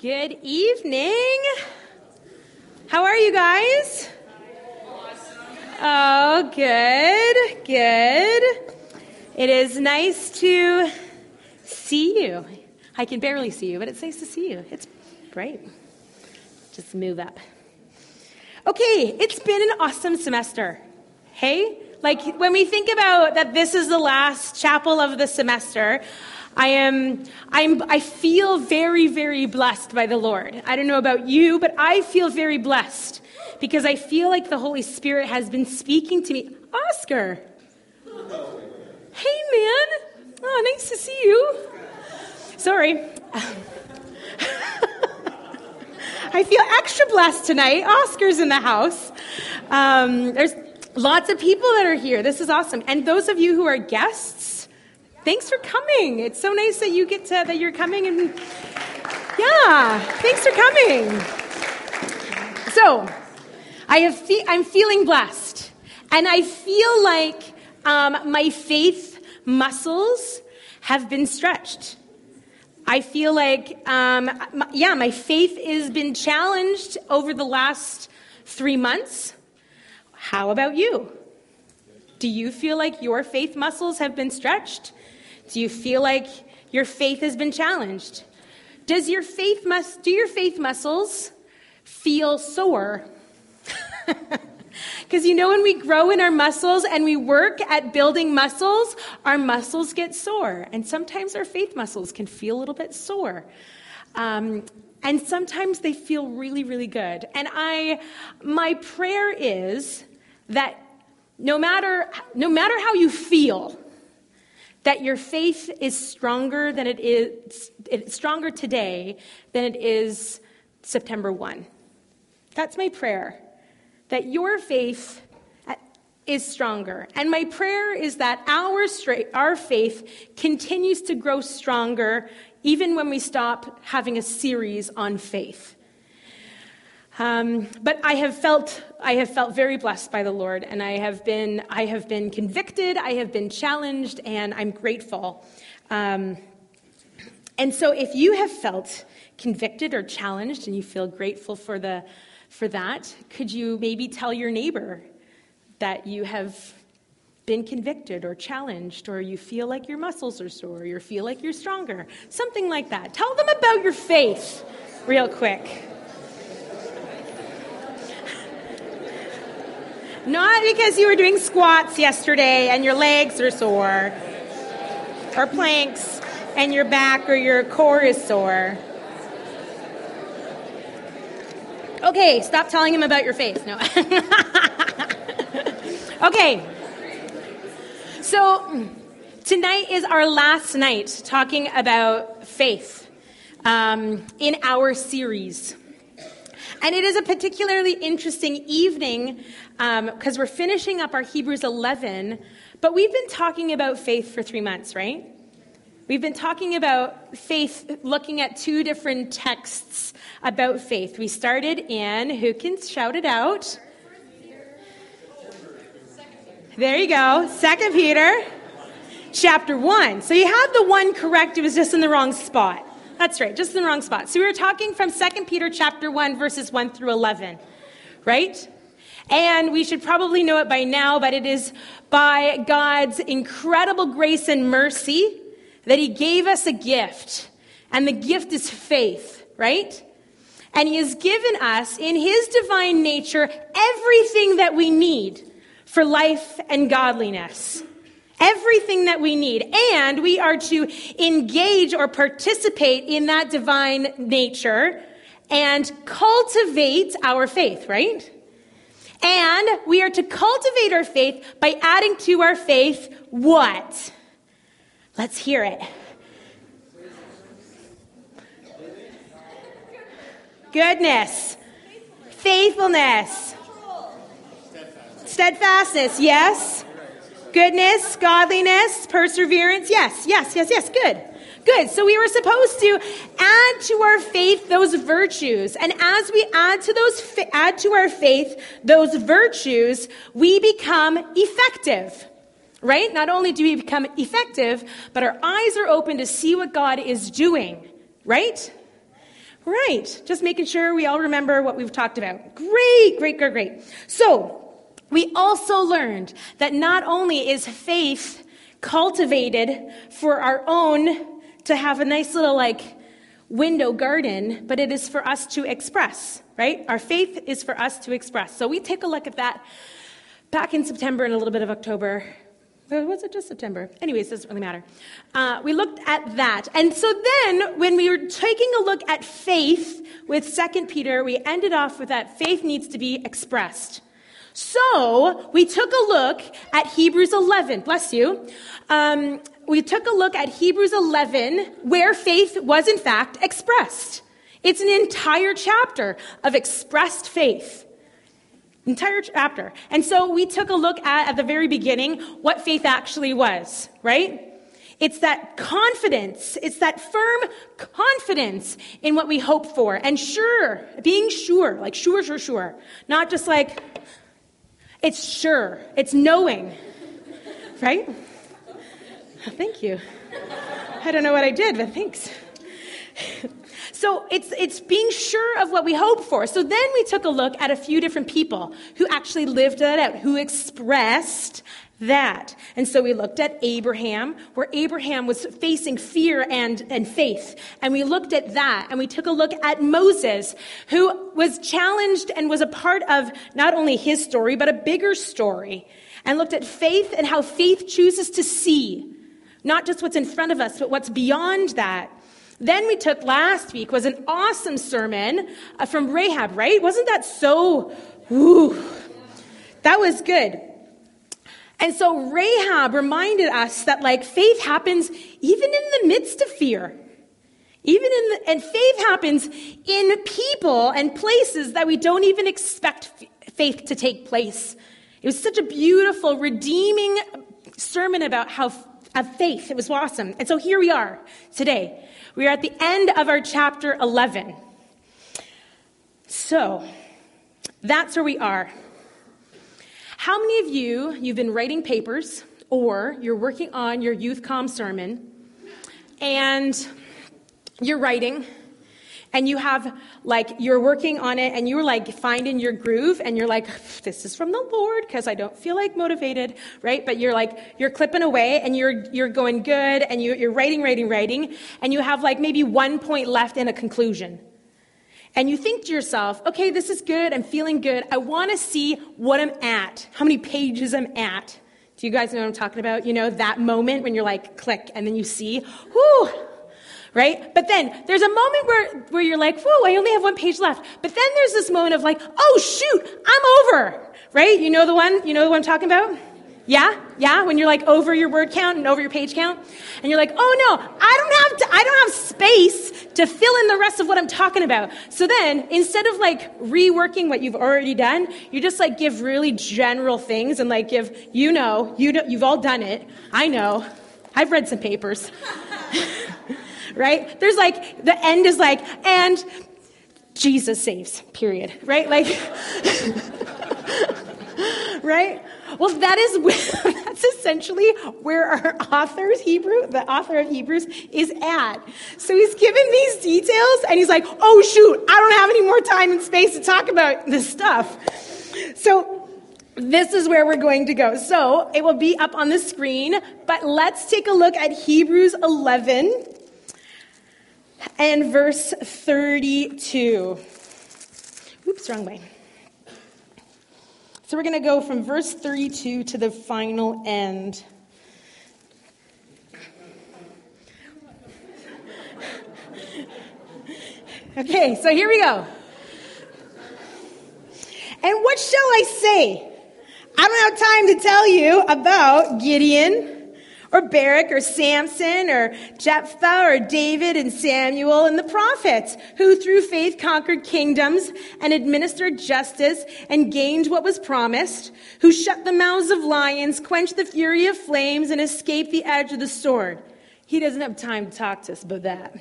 Good evening. How are you guys? Oh, good, good. It is nice to see you. I can barely see you, but it's nice to see you. It's bright. Just move up. Okay, it's been an awesome semester. Hey? Like when we think about that this is the last chapel of the semester, I am, I'm, I feel very, very blessed by the Lord. I don't know about you, but I feel very blessed because I feel like the Holy Spirit has been speaking to me. Oscar! Hey, man! Oh, nice to see you. Sorry. I feel extra blessed tonight. Oscar's in the house. Um, there's lots of people that are here. This is awesome. And those of you who are guests, thanks for coming. It's so nice that you get to, that you're coming and yeah, thanks for coming. So, I have fe- I'm feeling blessed, and I feel like um, my faith muscles have been stretched. I feel like, um, my, yeah, my faith has been challenged over the last three months. How about you? Do you feel like your faith muscles have been stretched? Do you feel like your faith has been challenged? Does your faith mus- do your faith muscles feel sore? Because you know, when we grow in our muscles and we work at building muscles, our muscles get sore. And sometimes our faith muscles can feel a little bit sore. Um, and sometimes they feel really, really good. And I, my prayer is that no matter, no matter how you feel, that your faith is stronger than it is it's stronger today than it is September 1. That's my prayer. That your faith uh, is stronger. And my prayer is that our straight, our faith continues to grow stronger even when we stop having a series on faith. Um, but I have felt I have felt very blessed by the Lord, and I have been I have been convicted, I have been challenged, and I'm grateful. Um, and so, if you have felt convicted or challenged, and you feel grateful for the for that, could you maybe tell your neighbor that you have been convicted or challenged, or you feel like your muscles are sore, or you feel like you're stronger, something like that? Tell them about your faith, real quick. Not because you were doing squats yesterday and your legs are sore, or planks and your back or your core is sore. Okay, stop telling him about your face. No. okay. So, tonight is our last night talking about faith um, in our series. And it is a particularly interesting evening because um, we're finishing up our Hebrews 11, but we've been talking about faith for three months, right? We've been talking about faith, looking at two different texts about faith. We started in, who can shout it out? There you go, Second Peter, chapter 1. So you had the one correct, it was just in the wrong spot. That's right, just in the wrong spot. So we were talking from 2 Peter chapter 1 verses 1 through 11, right? And we should probably know it by now, but it is by God's incredible grace and mercy that he gave us a gift. And the gift is faith, right? And he has given us in his divine nature everything that we need for life and godliness everything that we need. And we are to engage or participate in that divine nature and cultivate our faith, right? And we are to cultivate our faith by adding to our faith what? Let's hear it. Goodness. Faithfulness. Steadfastness, yes. Goodness, godliness, perseverance. Yes, yes, yes, yes. Good. Good. So we were supposed to add to our faith those virtues. And as we add to those add to our faith those virtues, we become effective. Right? Not only do we become effective, but our eyes are open to see what God is doing. Right? Right. Just making sure we all remember what we've talked about. Great, great, great, great. So, we also learned that not only is faith cultivated for our own to have a nice little like window garden, but it is for us to express, right? Our faith is for us to express. So we take a look at that back in September and a little bit of October. Was it just September? Anyways, doesn't really matter. Uh, we looked at that. And so then, when we were taking a look at faith with Second Peter, we ended off with that faith needs to be expressed. So, we took a look at Hebrews 11. Bless you. Um, we took a look at Hebrews 11, where faith was in fact expressed. It's an entire chapter of expressed faith. Entire chapter. And so we took a look at, at the very beginning, what faith actually was, right? It's that confidence. It's that firm confidence in what we hope for. And sure, being sure, like sure, sure, sure. Not just like, it's sure. It's knowing, right? Oh, thank you. I don't know what I did, but thanks. So it's, it's being sure of what we hope for. So then we took a look at a few different people who actually lived that out, who expressed that. And so we looked at Abraham, where Abraham was facing fear and, and faith. And we looked at that. And we took a look at Moses, who was challenged and was a part of not only his story, but a bigger story. And looked at faith and how faith chooses to see. Not just what's in front of us, but what's beyond that. Then we took last week was an awesome sermon uh, from Rahab, right? Wasn't that so? Ooh, that was good. And so Rahab reminded us that like faith happens even in the midst of fear. Even in the, and faith happens in people and places that we don't even expect faith to take place. It was such a beautiful, redeeming sermon about how of faith. It was awesome. And so here we are today. We are at the end of our chapter 11. So, that's where we are. How many of you, you've been writing papers or you're working on your youth com sermon and you're writing and you have like you're working on it and you're like finding your groove and you're like this is from the lord because i don't feel like motivated right? But you're like you're clipping away and you're you're going good and you, you're writing writing writing and you have like maybe one point left in a conclusion and you think to yourself okay this is good i'm feeling good i want to see what i'm at how many pages i'm at do you guys know what i'm talking about you know that moment when you're like click and then you see whoo right? But then there's a moment where, where you're like, whoa, I only have one page left. But then there's this moment of like, oh shoot, I'm over, right? You know the one, you know one I'm talking about? Yeah? Yeah? When you're like over your word count and over your page count? And you're like, oh no, I don't have to, I don't have space to fill in the rest of what I'm talking about. So then, instead of like reworking what you've already done, you just like give really general things and like give, you know, you know, you've all done it. I know. I've read some papers. right? There's like, the end is like, and Jesus saves, period, right? Like, right? Well, that is that's essentially where our author, Hebrew, the author of Hebrews, is at. So he's given these details, and he's like, "Oh shoot, I don't have any more time and space to talk about this stuff." So this is where we're going to go. So it will be up on the screen, but let's take a look at Hebrews 11 and verse 32. Oops, wrong way. So we're going to go from verse 32 to the final end. Okay, so here we go. And what shall I say? I don't have time to tell you about Gideon or Barak or Samson or Jephthah or David and Samuel and the prophets who through faith conquered kingdoms and administered justice and gained what was promised, who shut the mouths of lions, quenched the fury of flames and escaped the edge of the sword. He doesn't have time to talk to us about that.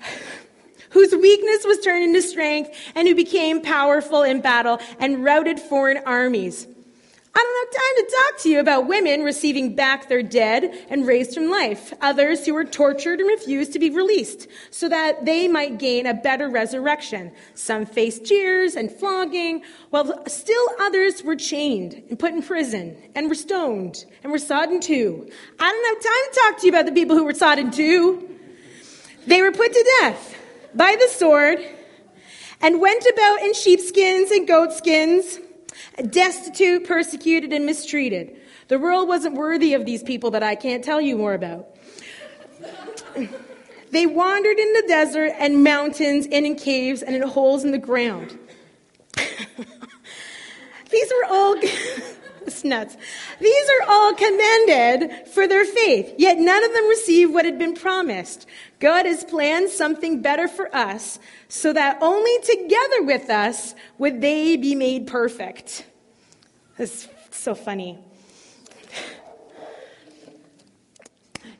whose weakness was turned into strength and who became powerful in battle and routed foreign armies. I don't have time to talk to you about women receiving back their dead and raised from life, others who were tortured and refused to be released so that they might gain a better resurrection. Some faced jeers and flogging, while still others were chained and put in prison and were stoned and were sodden too. I don't have time to talk to you about the people who were sodden too. They were put to death by the sword and went about in sheepskins and goatskins destitute, persecuted, and mistreated. The world wasn't worthy of these people that I can't tell you more about. They wandered in the desert and mountains and in caves and in holes in the ground. These were all. it's nuts. These are all commended for their faith, yet none of them received what had been promised. God has planned something better for us, so that only together with us would they be made perfect. It's so funny.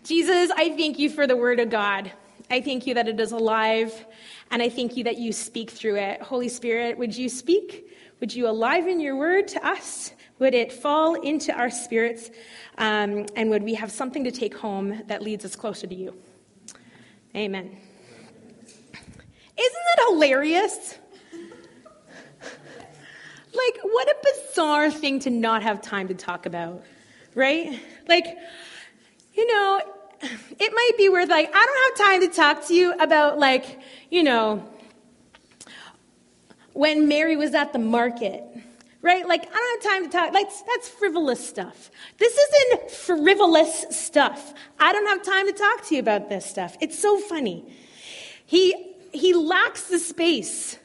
Jesus, I thank you for the word of God. I thank you that it is alive, and I thank you that you speak through it. Holy Spirit, would you speak? Would you aliven your word to us? Would it fall into our spirits? Um, and would we have something to take home that leads us closer to you? Amen. Isn't that hilarious? Like, what a bizarre thing to not have time to talk about, right? Like, you know, it might be worth, like, I don't have time to talk to you about, like, you know, when Mary was at the market, right? Like, I don't have time to talk. Like, that's frivolous stuff. This isn't frivolous stuff. I don't have time to talk to you about this stuff. It's so funny. He, he lacks the space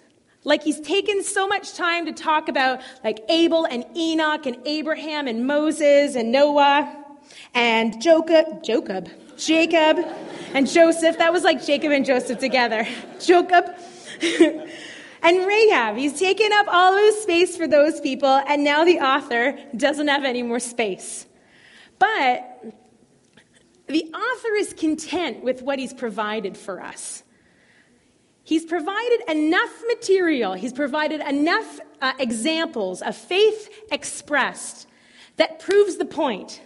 like he's taken so much time to talk about like Abel and Enoch and Abraham and Moses and Noah and Jacob, Jacob, Jacob and Joseph. That was like Jacob and Joseph together. Jacob. and Rahab. He's taken up all of his space for those people, and now the author doesn't have any more space. But the author is content with what he's provided for us. He's provided enough material, he's provided enough uh, examples of faith expressed that proves the point.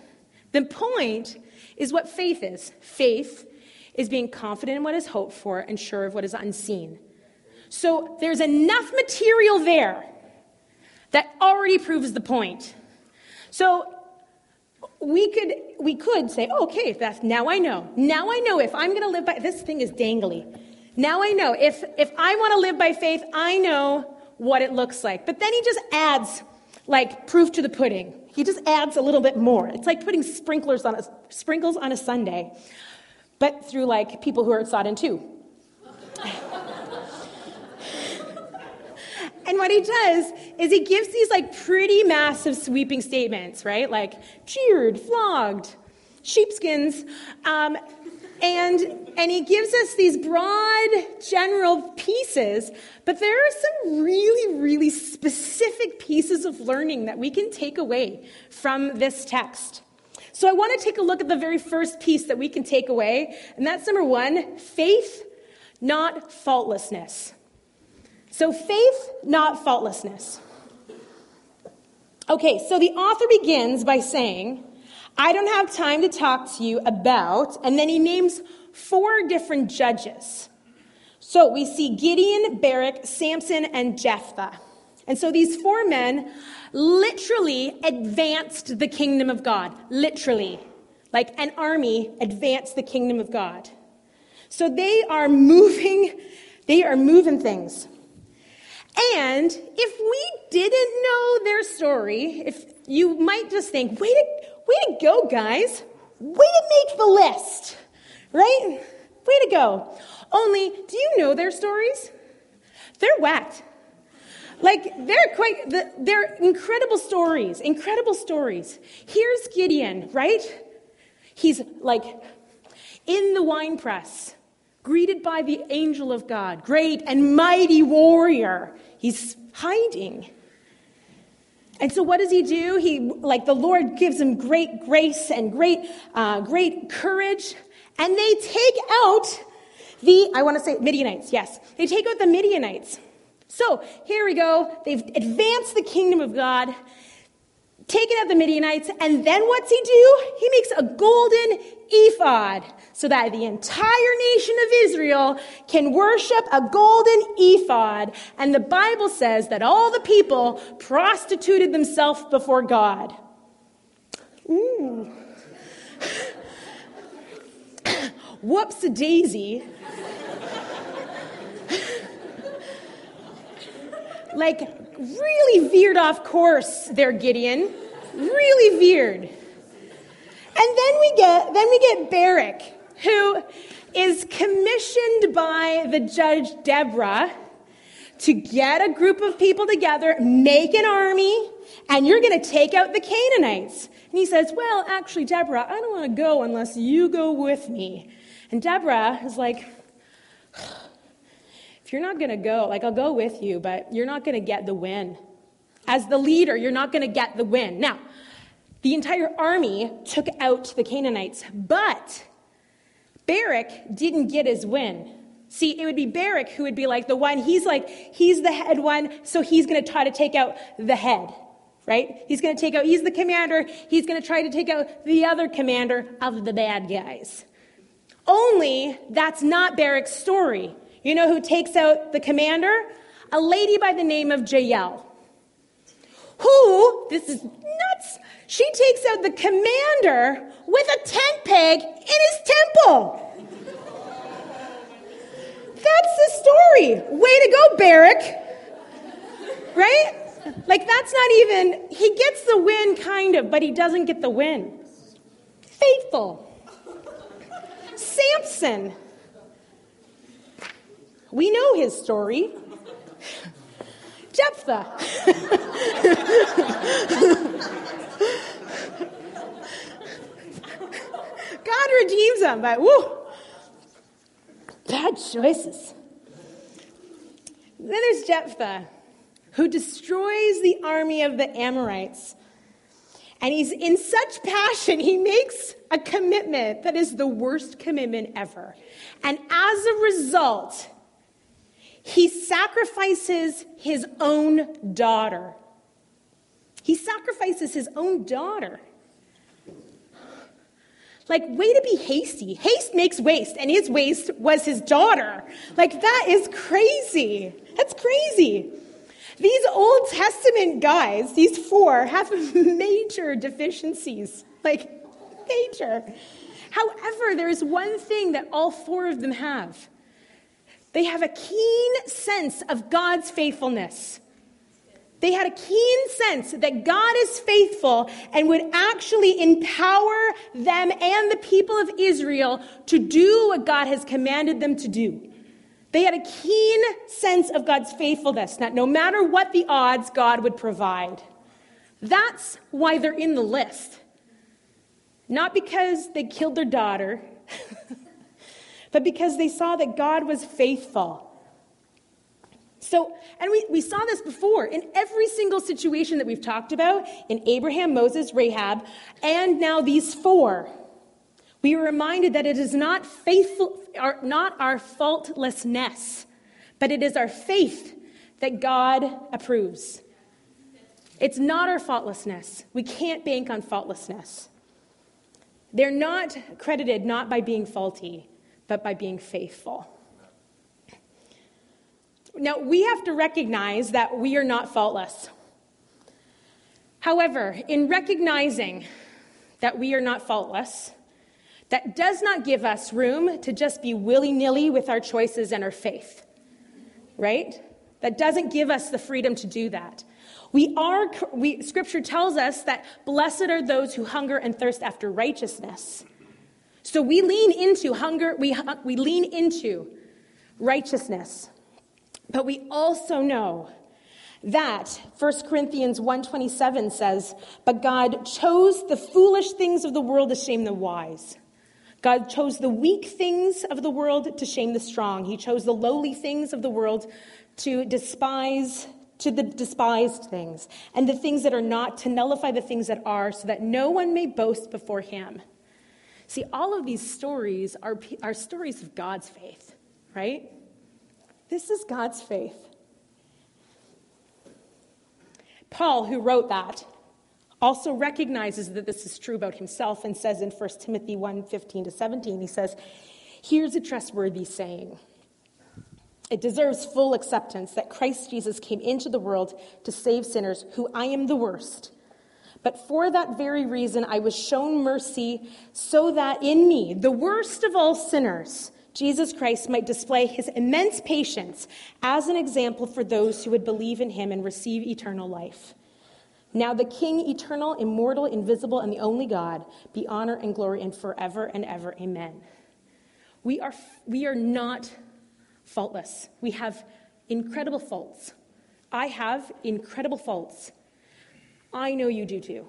The point is what faith is faith is being confident in what is hoped for and sure of what is unseen. So there's enough material there that already proves the point. So we could we could say, oh, okay, that's now I know. Now I know if I'm going to live by this thing is dangly. Now I know. If, if I want to live by faith, I know what it looks like. But then he just adds, like, proof to the pudding. He just adds a little bit more. It's like putting sprinklers on a, sprinkles on a sundae, but through, like, people who are at sodden too. and what he does is he gives these, like, pretty massive sweeping statements, right? Like, cheered, flogged, sheepskins. Um, and, and he gives us these broad, general pieces, but there are some really, really specific pieces of learning that we can take away from this text. So I want to take a look at the very first piece that we can take away, and that's number one faith, not faultlessness. So, faith, not faultlessness. Okay, so the author begins by saying, I don't have time to talk to you about, and then he names four different judges. So we see Gideon, Barak, Samson, and Jephthah. And so these four men literally advanced the kingdom of God. Literally. Like an army advanced the kingdom of God. So they are moving, they are moving things. And if we didn't know their story, if you might just think, wait a, Way to go, guys. Way to make the list, right? Way to go. Only, do you know their stories? They're whacked. Like, they're quite, they're incredible stories, incredible stories. Here's Gideon, right? He's like in the wine press, greeted by the angel of God, great and mighty warrior. He's hiding. And so, what does he do? He, like, the Lord gives him great grace and great, uh, great courage, and they take out the, I want to say Midianites, yes. They take out the Midianites. So, here we go. They've advanced the kingdom of God. taken out the Midianites, and then what's he do? He makes a golden ephod so that the entire nation of Israel can worship a golden ephod. And the Bible says that all the people prostituted themselves before God. Ooh. Whoops a daisy. like, really veered off course there, Gideon. Really veered. And then we get, then we get Barak, who is commissioned by the judge Deborah to get a group of people together, make an army, and you're going to take out the Canaanites. And he says, Well, actually, Deborah, I don't want to go unless you go with me. And Deborah is like, If you're not going to go, like, I'll go with you, but you're not going to get the win. As the leader, you're not going to get the win. Now, the entire army took out the Canaanites, but Barak didn't get his win. See, it would be Barak who would be like the one, he's like, he's the head one, so he's going to try to take out the head, right? He's going to take out, he's the commander, he's going to try to take out the other commander of the bad guys. Only that's not Barak's story. You know who takes out the commander? A lady by the name of Jael. Who, this is nuts, she takes out the commander with a tent peg in his temple. That's the story. Way to go, Barak. Right? Like, that's not even, he gets the win, kind of, but he doesn't get the win. Faithful. Samson. We know his story. Jephthah. God redeems him, but whoo, bad choices. Then there's Jephthah, who destroys the army of the Amorites. And he's in such passion, he makes a commitment that is the worst commitment ever. And as a result, he sacrifices his own daughter. He sacrifices his own daughter. Like, way to be hasty. Haste makes waste, and his waste was his daughter. Like, that is crazy. That's crazy. These Old Testament guys, these four, have major deficiencies. Like, major. However, there is one thing that all four of them have they have a keen sense of God's faithfulness. They had a keen sense that God is faithful and would actually empower them and the people of Israel to do what God has commanded them to do. They had a keen sense of God's faithfulness, that no matter what the odds, God would provide. That's why they're in the list. Not because they killed their daughter, but because they saw that God was faithful. So, and we, we saw this before in every single situation that we've talked about in Abraham, Moses, Rahab, and now these four. We are reminded that it is not faithful, our, not our faultlessness, but it is our faith that God approves. It's not our faultlessness. We can't bank on faultlessness. They're not credited not by being faulty, but by being faithful. Now, we have to recognize that we are not faultless. However, in recognizing that we are not faultless, that does not give us room to just be willy nilly with our choices and our faith, right? That doesn't give us the freedom to do that. We are, we, scripture tells us that blessed are those who hunger and thirst after righteousness. So we lean into hunger, we, we lean into righteousness. But we also know that 1 Corinthians 1:27 says, "But God chose the foolish things of the world to shame the wise." God chose the weak things of the world to shame the strong. He chose the lowly things of the world to despise to the despised things and the things that are not to nullify the things that are so that no one may boast before him. See, all of these stories are, are stories of God's faith, right? This is God's faith. Paul, who wrote that, also recognizes that this is true about himself and says in 1 Timothy 1 15 to 17, he says, Here's a trustworthy saying. It deserves full acceptance that Christ Jesus came into the world to save sinners, who I am the worst. But for that very reason, I was shown mercy so that in me, the worst of all sinners, Jesus Christ might display his immense patience as an example for those who would believe in him and receive eternal life. Now, the King, eternal, immortal, invisible, and the only God, be honor and glory and forever and ever. Amen. We are, we are not faultless. We have incredible faults. I have incredible faults. I know you do too.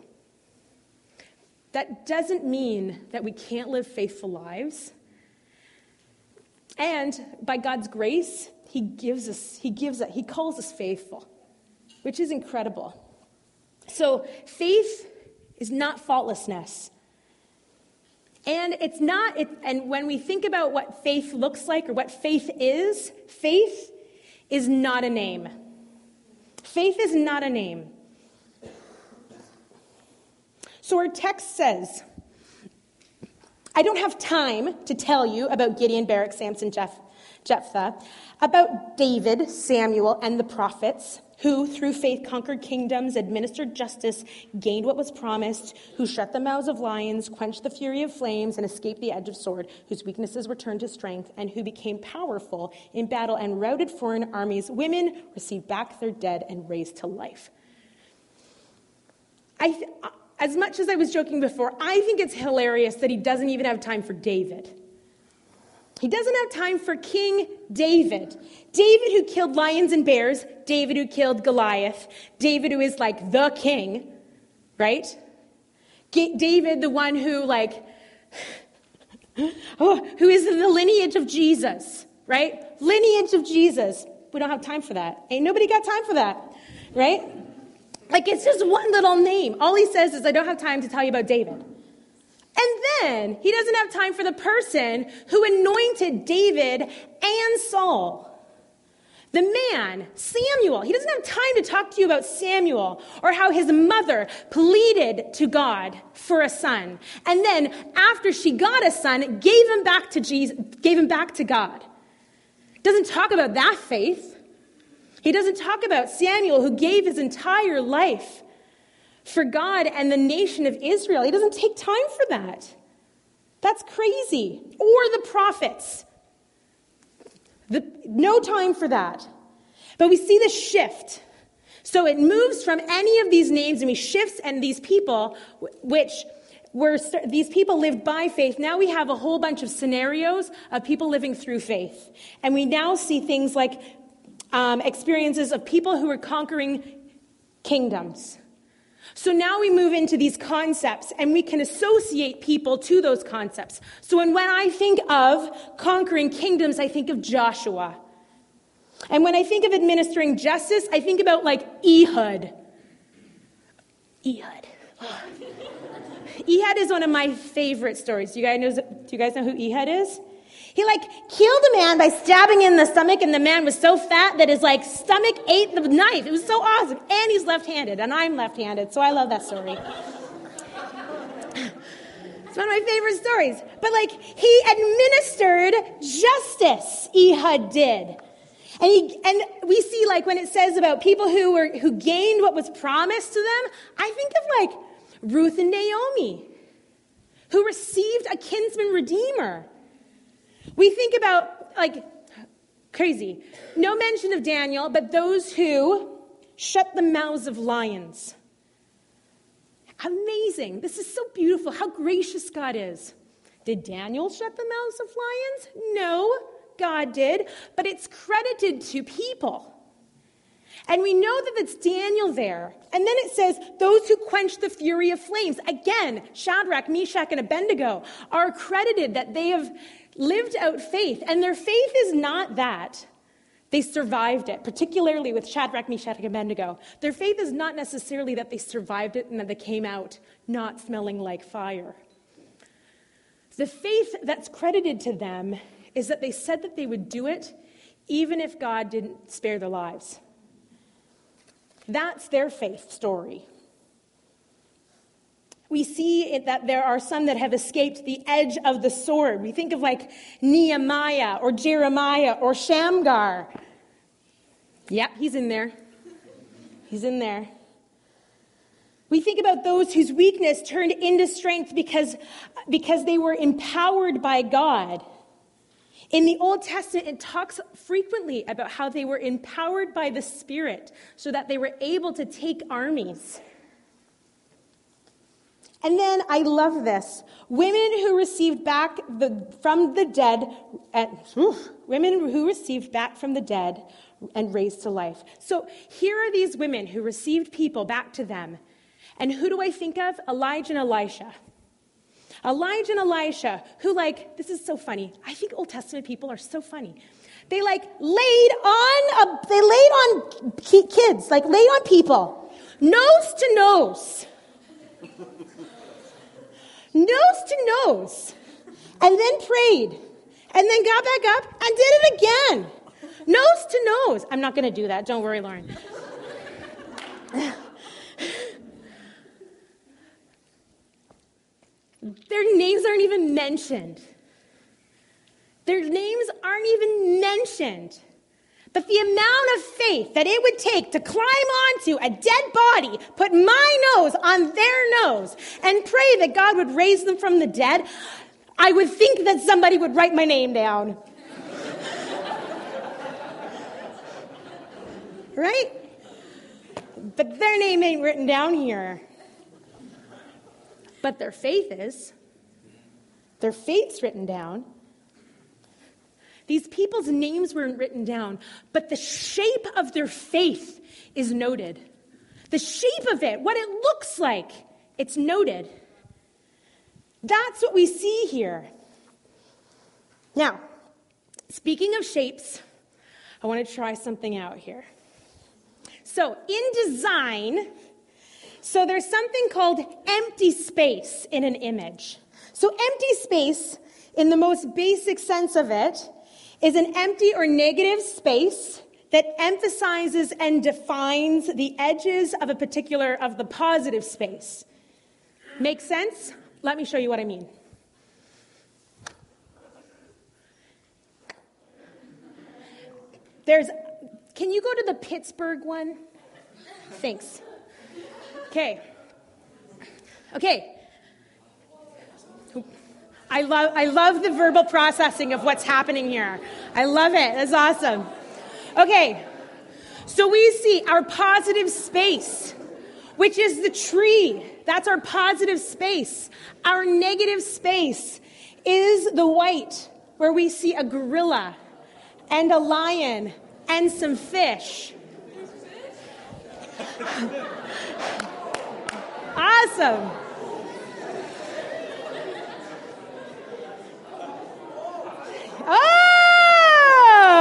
That doesn't mean that we can't live faithful lives. And by God's grace, He gives us, He gives it, He calls us faithful, which is incredible. So faith is not faultlessness. And it's not, it, and when we think about what faith looks like or what faith is, faith is not a name. Faith is not a name. So our text says, I don't have time to tell you about Gideon, Barak, Samson, Jeff, Jephthah, about David, Samuel, and the prophets, who through faith conquered kingdoms, administered justice, gained what was promised, who shut the mouths of lions, quenched the fury of flames, and escaped the edge of sword, whose weaknesses were turned to strength, and who became powerful in battle and routed foreign armies. Women received back their dead and raised to life. I. Th- as much as I was joking before, I think it's hilarious that he doesn't even have time for David. He doesn't have time for King David. David, who killed lions and bears, David, who killed Goliath, David, who is like the king, right? David, the one who, like, oh, who is in the lineage of Jesus, right? Lineage of Jesus. We don't have time for that. Ain't nobody got time for that, right? Like it's just one little name. All he says is, I don't have time to tell you about David. And then he doesn't have time for the person who anointed David and Saul. The man, Samuel, he doesn't have time to talk to you about Samuel or how his mother pleaded to God for a son. And then after she got a son, gave him back to Jesus, gave him back to God. Doesn't talk about that faith. He doesn't talk about Samuel, who gave his entire life for God and the nation of Israel. He doesn't take time for that. That's crazy. Or the prophets. The, no time for that. But we see the shift. So it moves from any of these names and we shifts, and these people, which were these people lived by faith. Now we have a whole bunch of scenarios of people living through faith. And we now see things like um, experiences of people who are conquering kingdoms. So now we move into these concepts and we can associate people to those concepts. So when, when I think of conquering kingdoms, I think of Joshua. And when I think of administering justice, I think about like Ehud. Ehud. Ehud is one of my favorite stories. Do you guys know, do you guys know who Ehud is? He like killed a man by stabbing in the stomach, and the man was so fat that his like stomach ate the knife. It was so awesome. And he's left-handed, and I'm left-handed, so I love that story. It's one of my favorite stories. But like he administered justice, Ehud did. And, he, and we see like when it says about people who were who gained what was promised to them, I think of like Ruth and Naomi, who received a kinsman redeemer. We think about, like, crazy. No mention of Daniel, but those who shut the mouths of lions. Amazing. This is so beautiful. How gracious God is. Did Daniel shut the mouths of lions? No, God did, but it's credited to people. And we know that it's Daniel there. And then it says, those who quench the fury of flames. Again, Shadrach, Meshach, and Abednego are credited that they have lived out faith. And their faith is not that they survived it, particularly with Shadrach, Meshach, and Abednego. Their faith is not necessarily that they survived it and that they came out not smelling like fire. The faith that's credited to them is that they said that they would do it even if God didn't spare their lives. That's their faith story. We see that there are some that have escaped the edge of the sword. We think of like Nehemiah or Jeremiah or Shamgar. Yep, he's in there. He's in there. We think about those whose weakness turned into strength because, because they were empowered by God. In the Old Testament, it talks frequently about how they were empowered by the Spirit so that they were able to take armies. And then I love this. Women who received back the, from the dead, oof, women who received back from the dead and raised to life. So here are these women who received people back to them. And who do I think of? Elijah and Elisha. Elijah and Elisha, who like, this is so funny. I think Old Testament people are so funny. They like laid on, a, they laid on kids, like laid on people, nose to nose nose to nose, and then prayed, and then got back up and did it again. Nose to nose. I'm not going to do that. Don't worry, Lauren. Their names aren't even mentioned. Their names aren't even mentioned. But the amount of faith that it would take to climb onto a dead body, put my nose on their nose, and pray that God would raise them from the dead, I would think that somebody would write my name down. right? But their name ain't written down here. But their faith is. Their faith's written down. These people's names weren't written down, but the shape of their faith is noted. The shape of it, what it looks like, it's noted. That's what we see here. Now, speaking of shapes, I want to try something out here. So, in design, so there's something called empty space in an image. So, empty space, in the most basic sense of it, is an empty or negative space that emphasizes and defines the edges of a particular of the positive space. Make sense? Let me show you what I mean. There's Can you go to the Pittsburgh one? Thanks. Okay. Okay. I love, I love the verbal processing of what's happening here. I love it. That's awesome. Okay. So we see our positive space, which is the tree. That's our positive space. Our negative space is the white, where we see a gorilla and a lion and some fish. awesome. Oh,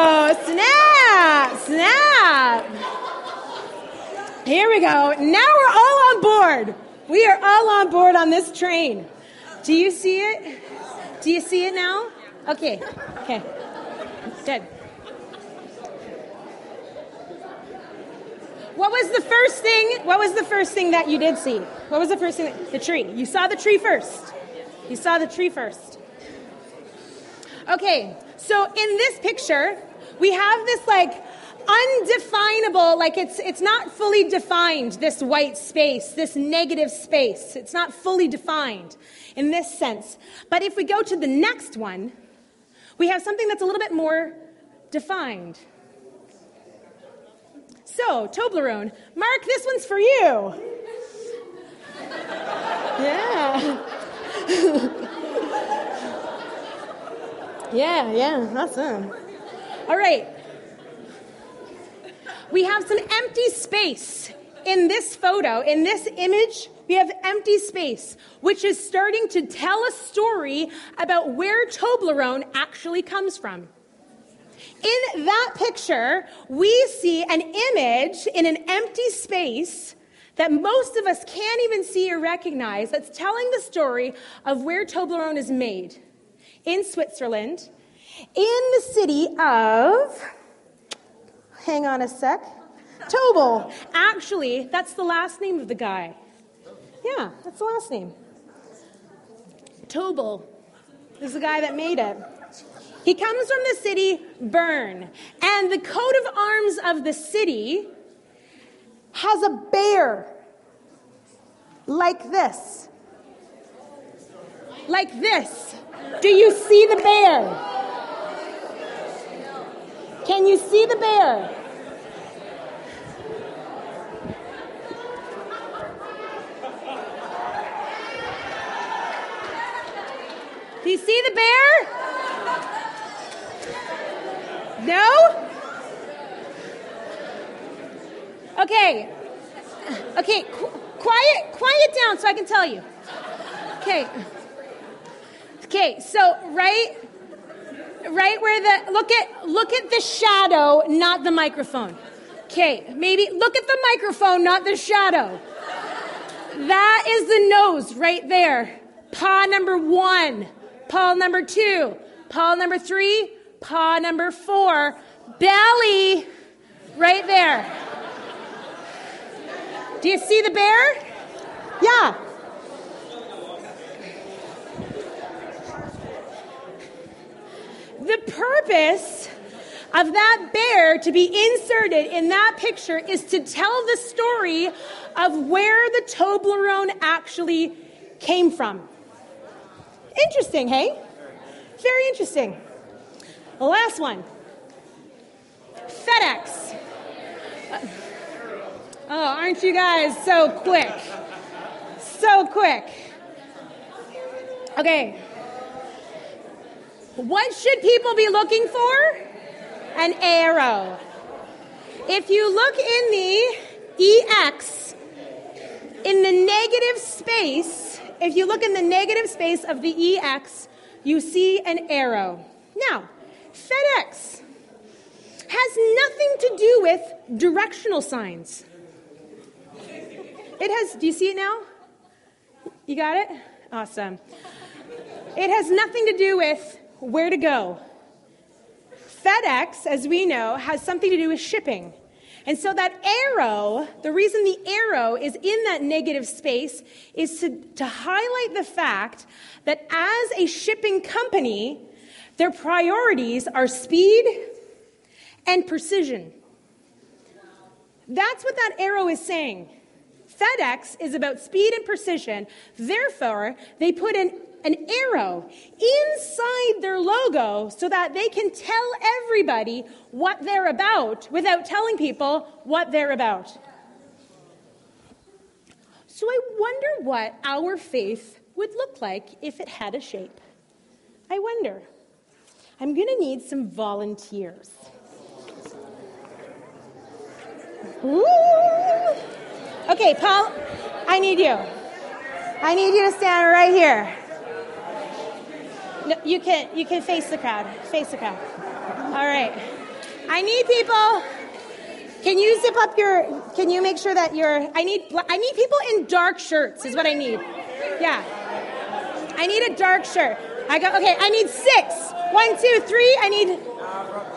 snap, snap. Here we go. Now we're all on board. We are all on board on this train. Do you see it? Do you see it now? Okay. Okay. Good. What was the first thing? What was the first thing that you did see? What was the first thing? That, the tree. You saw the tree first. You saw the tree first. Okay, so in this picture, we have this like undefinable, like it's, it's not fully defined, this white space, this negative space. It's not fully defined in this sense. But if we go to the next one, we have something that's a little bit more defined. So, Toblerone. Mark, this one's for you. yeah. Yeah, yeah, awesome. All right. We have some empty space in this photo, in this image. We have empty space, which is starting to tell a story about where Toblerone actually comes from. In that picture, we see an image in an empty space that most of us can't even see or recognize that's telling the story of where Toblerone is made in Switzerland, in the city of, hang on a sec, Tobel. Actually, that's the last name of the guy. Yeah, that's the last name. Tobler is the guy that made it. He comes from the city Bern, and the coat of arms of the city has a bear like this. Like this. Do you see the bear? Can you see the bear? Do you see the bear? No? Okay. Okay, qu- quiet quiet down so I can tell you. Okay. Okay, so right right where the look at look at the shadow, not the microphone. Okay, maybe look at the microphone, not the shadow. That is the nose right there. Paw number one, paw number two, paw number three, paw number four, belly right there. Do you see the bear? Yeah. The purpose of that bear to be inserted in that picture is to tell the story of where the Toblerone actually came from. Interesting, hey? Very interesting. The last one FedEx. Uh, oh, aren't you guys so quick? So quick. Okay. What should people be looking for? An arrow. If you look in the EX, in the negative space, if you look in the negative space of the EX, you see an arrow. Now, FedEx has nothing to do with directional signs. It has, do you see it now? You got it? Awesome. It has nothing to do with where to go. FedEx, as we know, has something to do with shipping. And so that arrow, the reason the arrow is in that negative space is to, to highlight the fact that as a shipping company, their priorities are speed and precision. That's what that arrow is saying. FedEx is about speed and precision. Therefore, they put an, an arrow inside their logo so that they can tell everybody what they're about without telling people what they're about. So I wonder what our faith would look like if it had a shape. I wonder. I'm going to need some volunteers. Ooh. Okay, Paul, I need you. I need you to stand right here. No, you can you can face the crowd. Face the crowd. All right. I need people. Can you zip up your? Can you make sure that you're? I need I need people in dark shirts. Is what I need. Yeah. I need a dark shirt. I got okay. I need six. One, two, three. I need.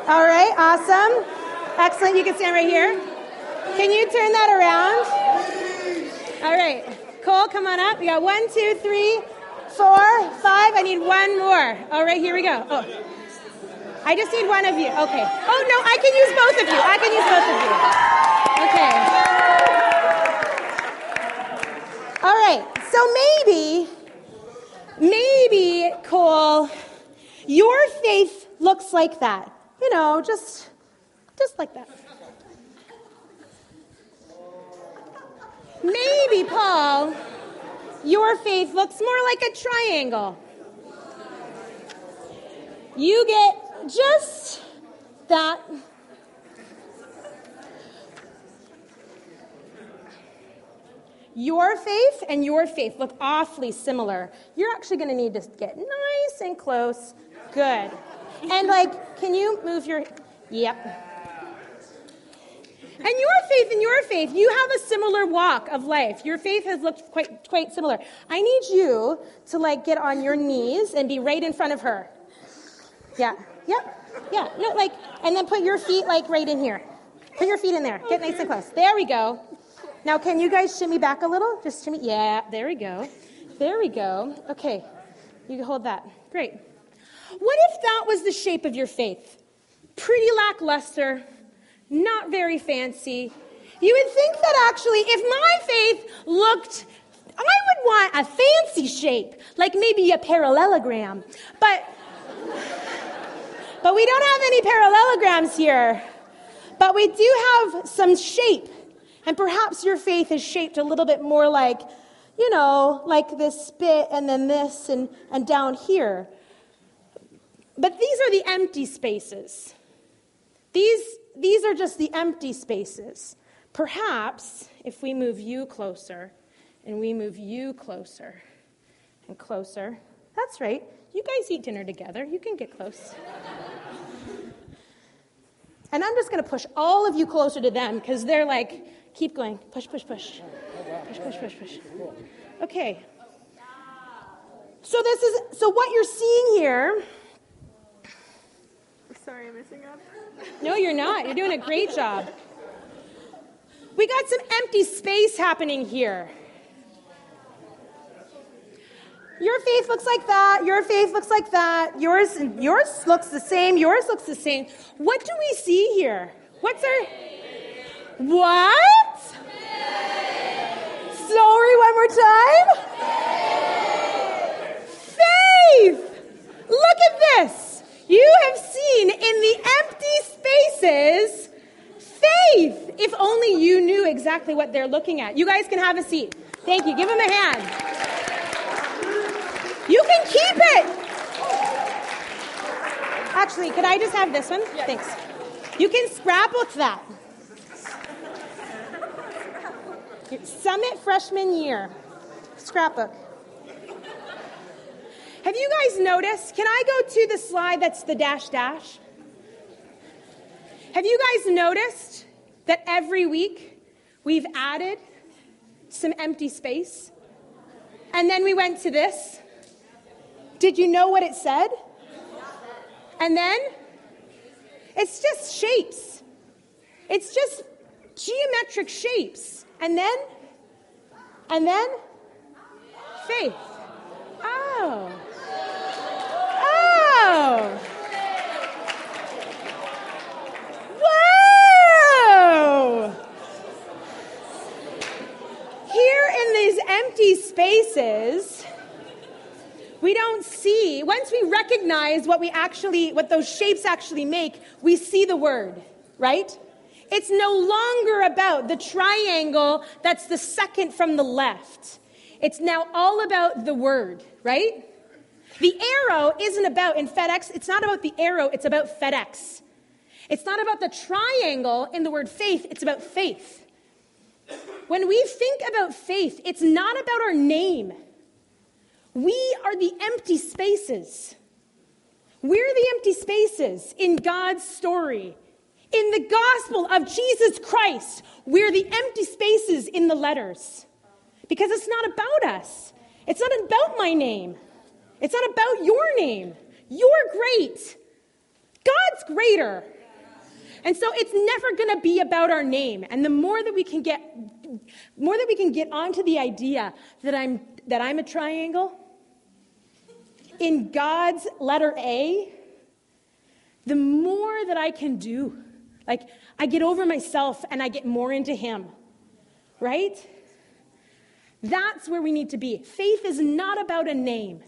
All right. Awesome. Excellent. You can stand right here. Can you turn that around? All right. Cole, come on up. We got one, two, three, four, five. I need one more. All right, here we go. Oh. I just need one of you. Okay. Oh, no, I can use both of you. I can use both of you. Okay. All right. So maybe, maybe, Cole, your faith looks like that. You know, just, just like that. Maybe, Paul, your faith looks more like a triangle. You get just that. Your faith and your faith look awfully similar. You're actually going to need to get nice and close. Good. And, like, can you move your. Yep. And your faith and your faith, you have a similar walk of life. Your faith has looked quite, quite similar. I need you to like get on your knees and be right in front of her. Yeah. Yep. Yeah. No, like, and then put your feet like right in here. Put your feet in there. Get nice and close. There we go. Now, can you guys shimmy back a little? Just shimmy. Yeah, there we go. There we go. Okay, you can hold that. Great. What if that was the shape of your faith? Pretty lackluster, not very fancy. You would think that actually, if my faith looked, I would want a fancy shape, like maybe a parallelogram. But, but we don't have any parallelograms here. But we do have some shape. And perhaps your faith is shaped a little bit more like, you know, like this bit and then this and, and down here. But these are the empty spaces. These, these are just the empty spaces. Perhaps if we move you closer and we move you closer and closer, that's right. You guys eat dinner together. You can get close. and I'm just going to push all of you closer to them because they're like, keep going. Push, push, push. Push, push, push, push. Okay. So this is so what you're seeing here. Sorry, I'm messing up. No, you're not. You're doing a great job. We got some empty space happening here. Your faith looks like that. Your faith looks like that. Yours, yours looks the same. Yours looks the same. What do we see here? What's our. What? Sorry, one more time. Faith. Look at this. You have seen in the empty spaces faith. If only you knew exactly what they're looking at. You guys can have a seat. Thank you. Give them a hand. You can keep it. Actually, could I just have this one? Yes. Thanks. You can scrapbook that. Summit freshman year. Scrapbook. Have you guys noticed? Can I go to the slide that's the dash dash? Have you guys noticed that every week we've added some empty space? And then we went to this. Did you know what it said? And then it's just shapes. It's just geometric shapes. And then, and then, faith. Oh. empty spaces, we don't see, once we recognize what we actually, what those shapes actually make, we see the word, right? It's no longer about the triangle that's the second from the left. It's now all about the word, right? The arrow isn't about, in FedEx, it's not about the arrow, it's about FedEx. It's not about the triangle in the word faith, it's about faith. When we think about faith, it's not about our name. We are the empty spaces. We're the empty spaces in God's story. In the gospel of Jesus Christ, we're the empty spaces in the letters. Because it's not about us. It's not about my name. It's not about your name. You're great. God's greater. And so it's never going to be about our name. And the more that we can get more that we can get onto the idea that I'm that I'm a triangle in God's letter A, the more that I can do. Like I get over myself and I get more into him. Right? That's where we need to be. Faith is not about a name.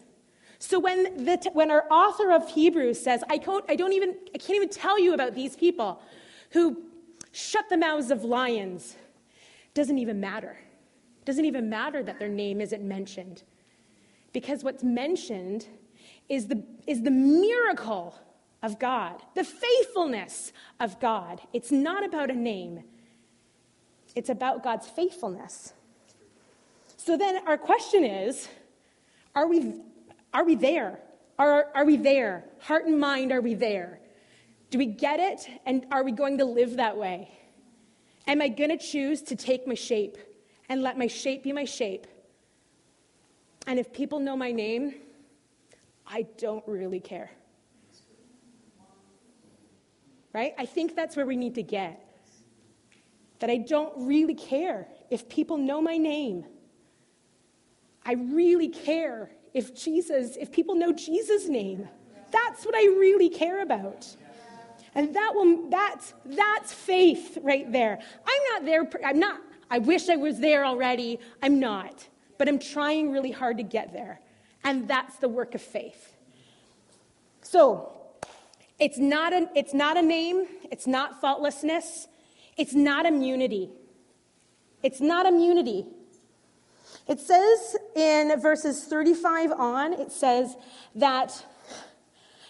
So when, the, when our author of Hebrews says, I, I, don't even, I can't even tell you about these people who shut the mouths of lions, doesn't even matter. Doesn't even matter that their name isn't mentioned. Because what's mentioned is the, is the miracle of God, the faithfulness of God. It's not about a name, it's about God's faithfulness. So then our question is are we, are we there? Are, are we there? Heart and mind, are we there? Do we get it? And are we going to live that way? Am I going to choose to take my shape and let my shape be my shape? And if people know my name, I don't really care. Right? I think that's where we need to get. That I don't really care if people know my name. I really care if Jesus, if people know Jesus' name. That's what I really care about. And that will that's that's faith right there. I'm not there I'm not I wish I was there already. I'm not. But I'm trying really hard to get there. And that's the work of faith. So, it's not a, it's not a name, it's not faultlessness, it's not immunity. It's not immunity. It says in verses 35 on, it says that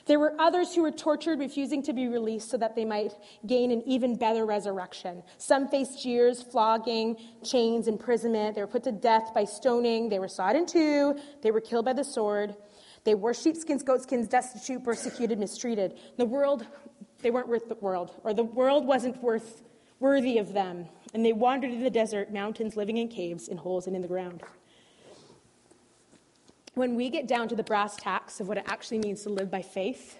there were others who were tortured, refusing to be released so that they might gain an even better resurrection. Some faced jeers, flogging, chains, imprisonment. They were put to death by stoning. They were sawed in two. They were killed by the sword. They wore sheepskins, goatskins, destitute, persecuted, mistreated. The world, they weren't worth the world, or the world wasn't worth worthy of them. And they wandered in the desert, mountains, living in caves, in holes, and in the ground when we get down to the brass tacks of what it actually means to live by faith,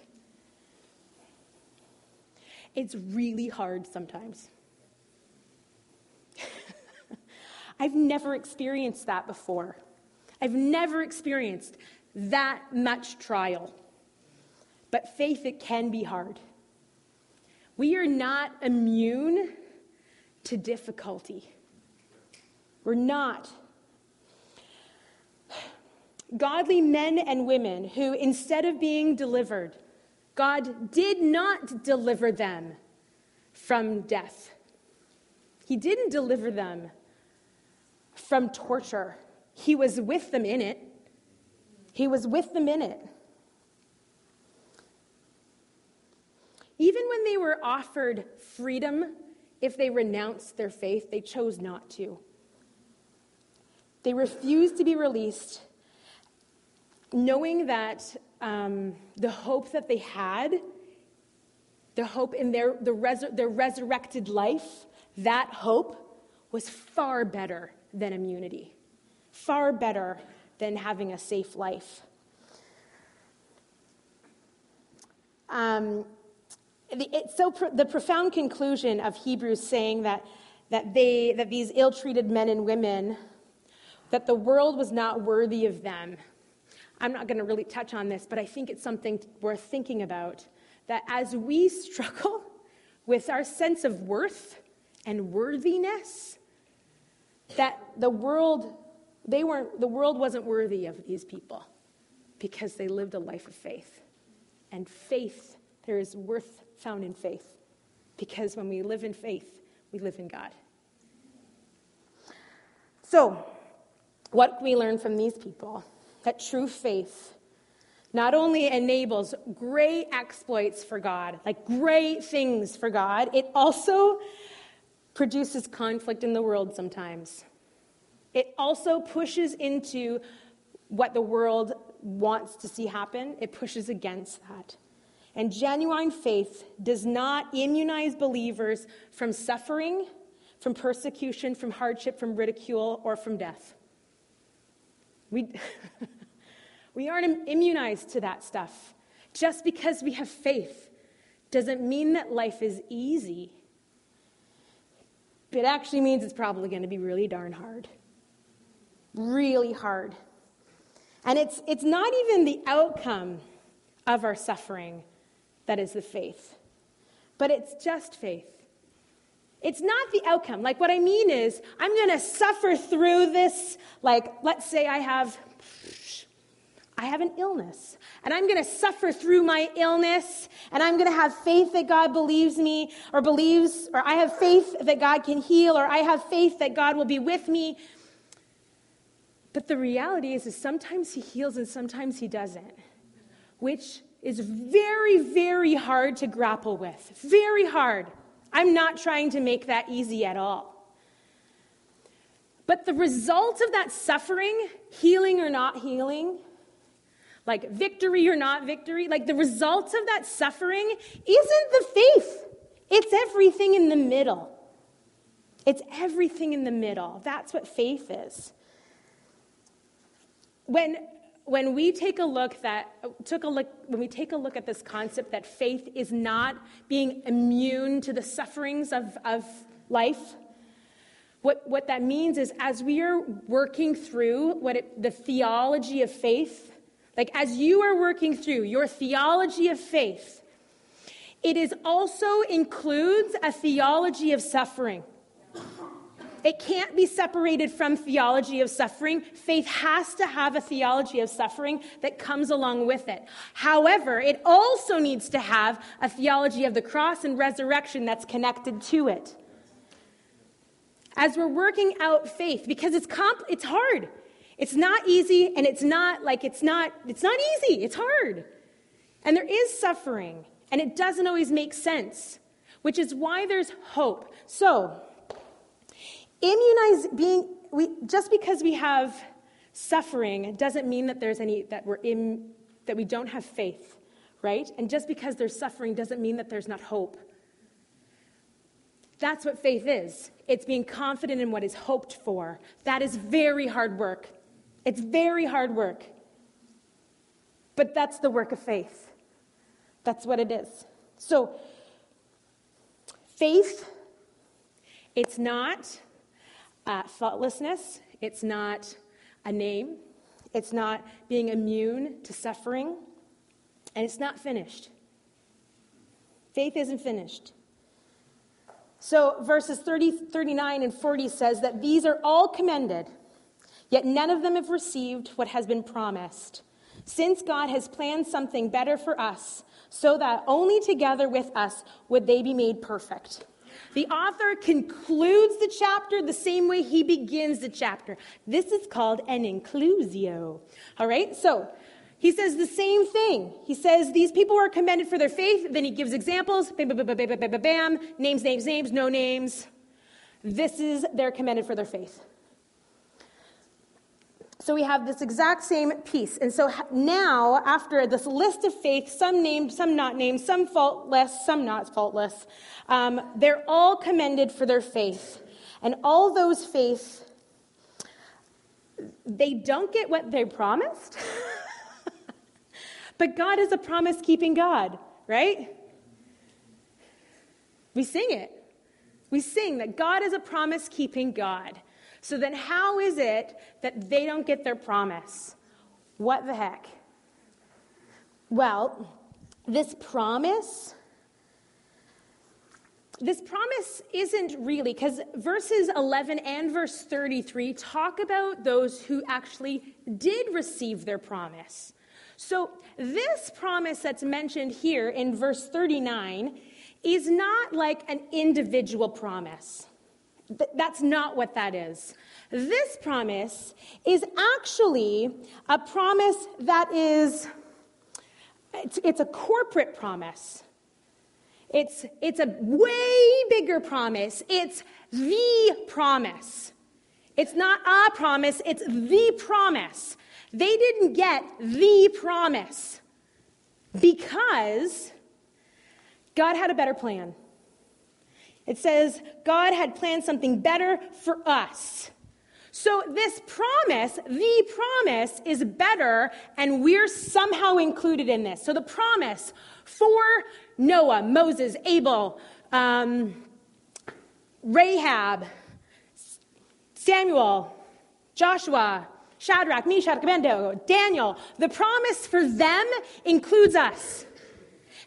it's really hard sometimes. I've never experienced that before. I've never experienced that much trial. But faith, it can be hard. We are not immune to difficulty. We're not godly men and women who, instead of being delivered, God did not deliver them from death. He didn't deliver them from torture. He was with them in it. He was with them in it. Even when they were offered freedom, if they renounced their faith, they chose not to. They refused to be released knowing that um, the hope that they had, the hope in their, the their resurrected life, that hope was far better than immunity, far better than having a safe life. Um, it's so pro- the profound conclusion of Hebrews saying that, that, they, that these ill treated men and women, that the world was not worthy of them, I'm not going to really touch on this, but I think it's something worth thinking about. That as we struggle with our sense of worth and worthiness, that the world, they weren't, the world wasn't worthy of these people because they lived a life of faith. And faith, there is worth found in faith because when we live in faith, we live in God. So, what we learn from these people? That true faith not only enables great exploits for God, like great things for God, it also produces conflict in the world sometimes. It also pushes into what the world wants to see happen, it pushes against that. And genuine faith does not immunize believers from suffering, from persecution, from hardship, from ridicule, or from death. We, we aren't immunized to that stuff. Just because we have faith doesn't mean that life is easy. It actually means it's probably going to be really darn hard. Really hard. And it's, it's not even the outcome of our suffering that is the faith, but it's just faith. It's not the outcome. Like, what I mean is, I'm going to suffer through this. Like, let's say I have, I have an illness, and I'm going to suffer through my illness, and I'm going to have faith that God believes me, or believes, or I have faith that God can heal, or I have faith that God will be with me. But the reality is, is sometimes He heals and sometimes He doesn't, which is very, very hard to grapple with. Very hard. I'm not trying to make that easy at all. But the result of that suffering, healing or not healing, like victory or not victory, like the result of that suffering isn't the faith. It's everything in the middle. It's everything in the middle. That's what faith is. When when we take a look that took a look when we take a look at this concept that faith is not being immune to the sufferings of, of life what, what that means is as we are working through what it, the theology of faith, like as you are working through your theology of faith, it is also includes a theology of suffering. It can't be separated from theology of suffering. Faith has to have a theology of suffering that comes along with it. However, it also needs to have a theology of the cross and resurrection that's connected to it. As we're working out faith, because it's comp- it's hard. It's not easy, and it's not like it's not, it's not easy. It's hard. And there is suffering, and it doesn't always make sense, which is why there's hope. So, Immunize being we just because we have suffering doesn't mean that there's any that we're in that we don't have faith, right? And just because there's suffering doesn't mean that there's not hope. That's what faith is. It's being confident in what is hoped for. That is very hard work. It's very hard work. But that's the work of faith. That's what it is. So, faith, it's not uh, thoughtlessness, it's not a name, it's not being immune to suffering, and it's not finished. Faith isn't finished. So, verses 30, 39, and 40 says that these are all commended, yet none of them have received what has been promised, since God has planned something better for us, so that only together with us would they be made perfect. The author concludes the chapter the same way he begins the chapter. This is called an inclusio. All right? So, he says the same thing. He says these people were commended for their faith. Then he gives examples. Bam, bam, bam, bam, bam, bam, bam. Names, names, names, no names. This is they're commended for their faith. So we have this exact same piece. And so now, after this list of faith, some named, some not named, some faultless, some not faultless, um, they're all commended for their faith. And all those faith, they don't get what they promised. but God is a promise keeping God, right? We sing it. We sing that God is a promise keeping God. So then, how is it that they don't get their promise? What the heck? Well, this promise, this promise isn't really, because verses 11 and verse 33 talk about those who actually did receive their promise. So, this promise that's mentioned here in verse 39 is not like an individual promise. Th- that's not what that is. This promise is actually a promise that is, it's, it's a corporate promise. It's, it's a way bigger promise. It's the promise. It's not a promise, it's the promise. They didn't get the promise because God had a better plan. It says God had planned something better for us. So, this promise, the promise, is better, and we're somehow included in this. So, the promise for Noah, Moses, Abel, um, Rahab, Samuel, Joshua, Shadrach, Meshach, Abednego, Daniel, the promise for them includes us.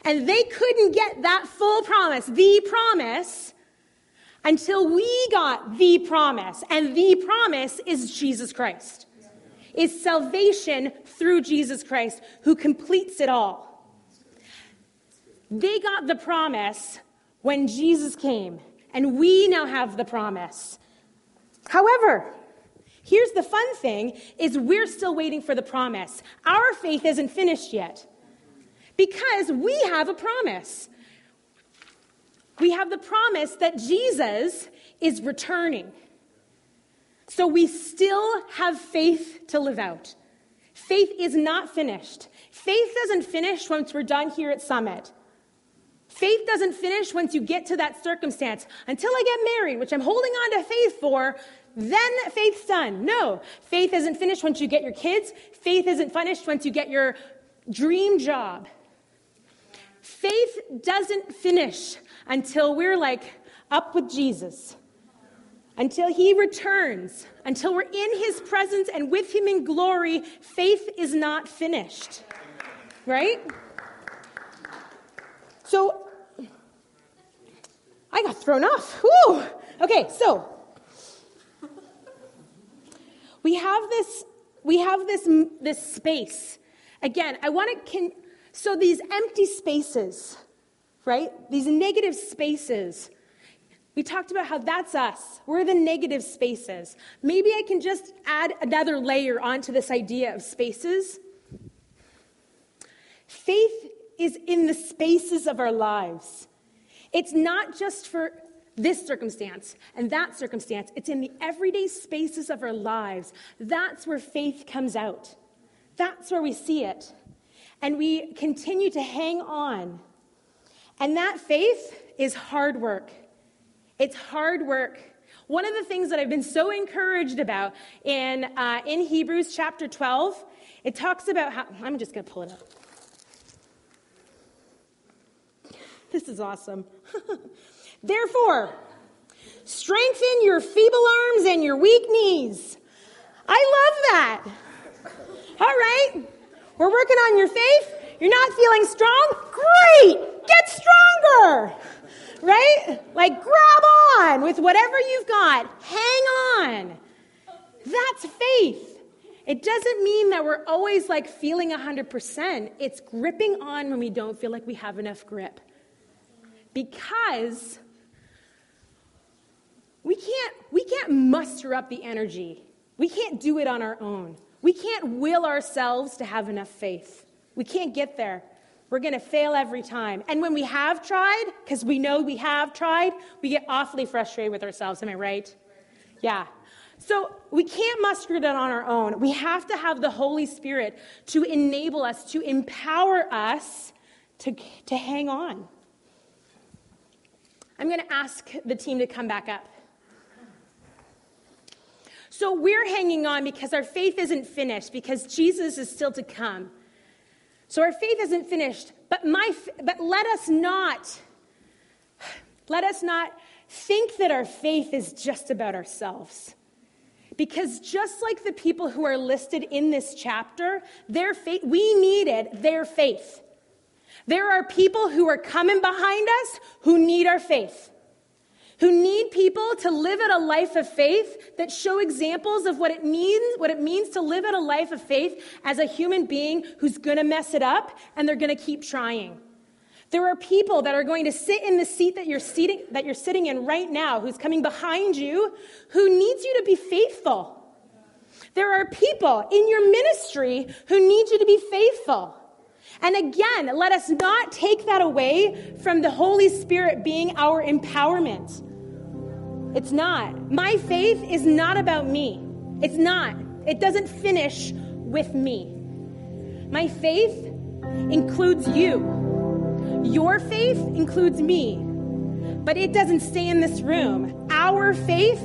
And they couldn't get that full promise, the promise, until we got the promise. And the promise is Jesus Christ, is salvation through Jesus Christ, who completes it all. They got the promise when Jesus came, and we now have the promise. However, here's the fun thing is we're still waiting for the promise. Our faith isn't finished yet because we have a promise. We have the promise that Jesus is returning. So we still have faith to live out. Faith is not finished. Faith doesn't finish once we're done here at Summit. Faith doesn't finish once you get to that circumstance. Until I get married, which I'm holding on to faith for, then faith's done. No, faith isn't finished once you get your kids. Faith isn't finished once you get your dream job. Faith doesn't finish until we're like up with Jesus. until he returns, until we're in his presence and with him in glory, faith is not finished. Right? So, I got thrown off. Whew. Okay, so we have this we have this this space. Again, I want to so these empty spaces, right? These negative spaces we talked about how that's us. We're the negative spaces. Maybe I can just add another layer onto this idea of spaces. Faith is in the spaces of our lives. It's not just for this circumstance and that circumstance, it's in the everyday spaces of our lives. That's where faith comes out. That's where we see it. And we continue to hang on. And that faith is hard work. It's hard work. One of the things that I've been so encouraged about in, uh, in Hebrews chapter 12, it talks about how, I'm just going to pull it up. This is awesome. Therefore, strengthen your feeble arms and your weak knees. I love that. All right. We're working on your faith. You're not feeling strong? Great. Get stronger right? Like grab on with whatever you've got. Hang on. That's faith. It doesn't mean that we're always like feeling 100%. It's gripping on when we don't feel like we have enough grip. Because we can't we can't muster up the energy. We can't do it on our own. We can't will ourselves to have enough faith. We can't get there. We're going to fail every time. And when we have tried, because we know we have tried, we get awfully frustrated with ourselves. Am I right? Yeah. So we can't muster it on our own. We have to have the Holy Spirit to enable us, to empower us to, to hang on. I'm going to ask the team to come back up. So we're hanging on because our faith isn't finished, because Jesus is still to come. So our faith isn't finished, but my but let us not let us not think that our faith is just about ourselves. Because just like the people who are listed in this chapter, their faith we needed their faith. There are people who are coming behind us who need our faith who need people to live out a life of faith that show examples of what it means, what it means to live out a life of faith as a human being who's going to mess it up and they're going to keep trying. There are people that are going to sit in the seat that you're, seating, that you're sitting in right now, who's coming behind you, who needs you to be faithful. There are people in your ministry who need you to be faithful. And again, let us not take that away from the Holy Spirit being our empowerment. It's not. My faith is not about me. It's not. It doesn't finish with me. My faith includes you. Your faith includes me. But it doesn't stay in this room. Our faith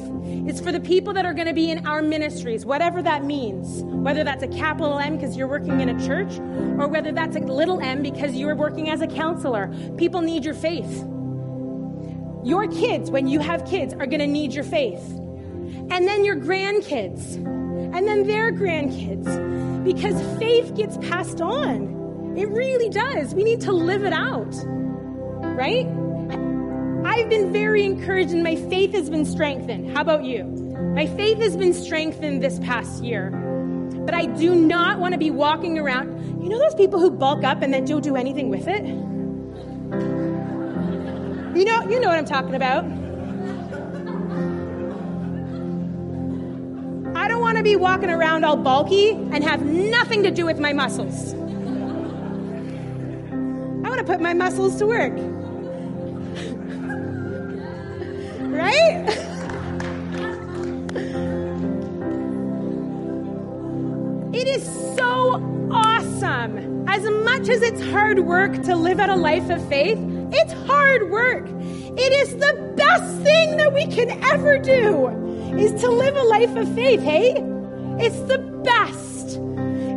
is for the people that are going to be in our ministries, whatever that means. Whether that's a capital M because you're working in a church, or whether that's a little m because you're working as a counselor. People need your faith. Your kids, when you have kids, are going to need your faith. And then your grandkids. And then their grandkids. Because faith gets passed on. It really does. We need to live it out. Right? I've been very encouraged and my faith has been strengthened. How about you? My faith has been strengthened this past year. But I do not want to be walking around. You know those people who bulk up and then don't do anything with it? You know, you know what I'm talking about. I don't want to be walking around all bulky and have nothing to do with my muscles. I want to put my muscles to work. right? it is so awesome. As much as it's hard work to live out a life of faith, it's hard work. It is the best thing that we can ever do is to live a life of faith, hey? It's the best.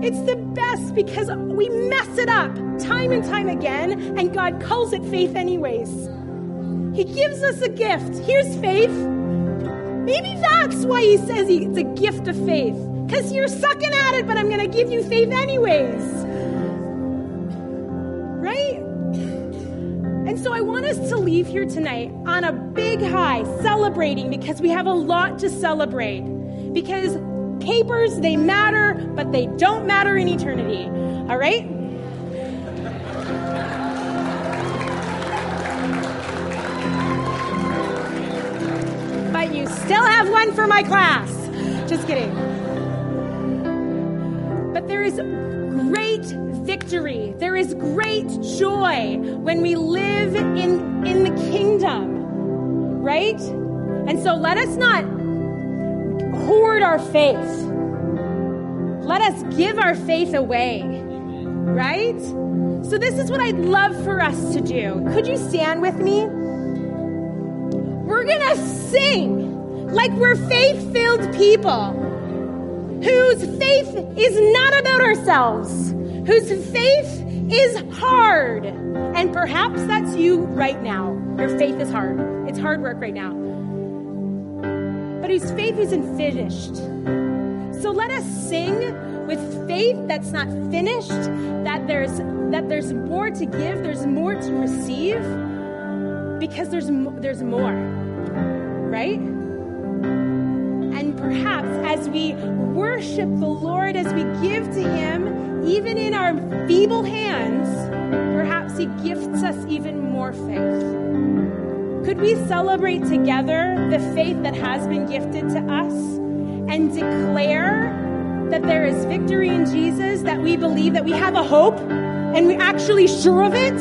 It's the best because we mess it up time and time again, and God calls it faith anyways. He gives us a gift. Here's faith. Maybe that's why he says it's a gift of faith. Because you're sucking at it, but I'm going to give you faith anyways. And so I want us to leave here tonight on a big high, celebrating because we have a lot to celebrate. Because papers, they matter, but they don't matter in eternity. All right? But you still have one for my class. Just kidding. But there is great victory. There is great joy when we live in, in the kingdom, right? And so let us not hoard our faith. Let us give our faith away, right? So, this is what I'd love for us to do. Could you stand with me? We're going to sing like we're faith filled people whose faith is not about ourselves, whose faith is hard. And perhaps that's you right now. Your faith is hard. It's hard work right now. But whose faith isn't finished. So let us sing with faith that's not finished, that there's that there's more to give, there's more to receive because there's there's more. Right? Perhaps as we worship the Lord, as we give to Him, even in our feeble hands, perhaps He gifts us even more faith. Could we celebrate together the faith that has been gifted to us and declare that there is victory in Jesus, that we believe that we have a hope and we're actually sure of it?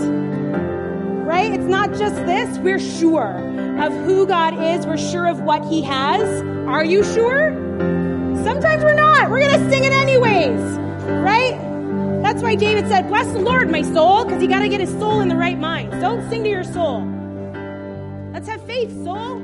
Right? It's not just this, we're sure of who God is, we're sure of what He has. Are you sure? Sometimes we're not. We're going to sing it anyways, right? That's why David said, Bless the Lord, my soul, because you got to get his soul in the right mind. Don't sing to your soul. Let's have faith, soul.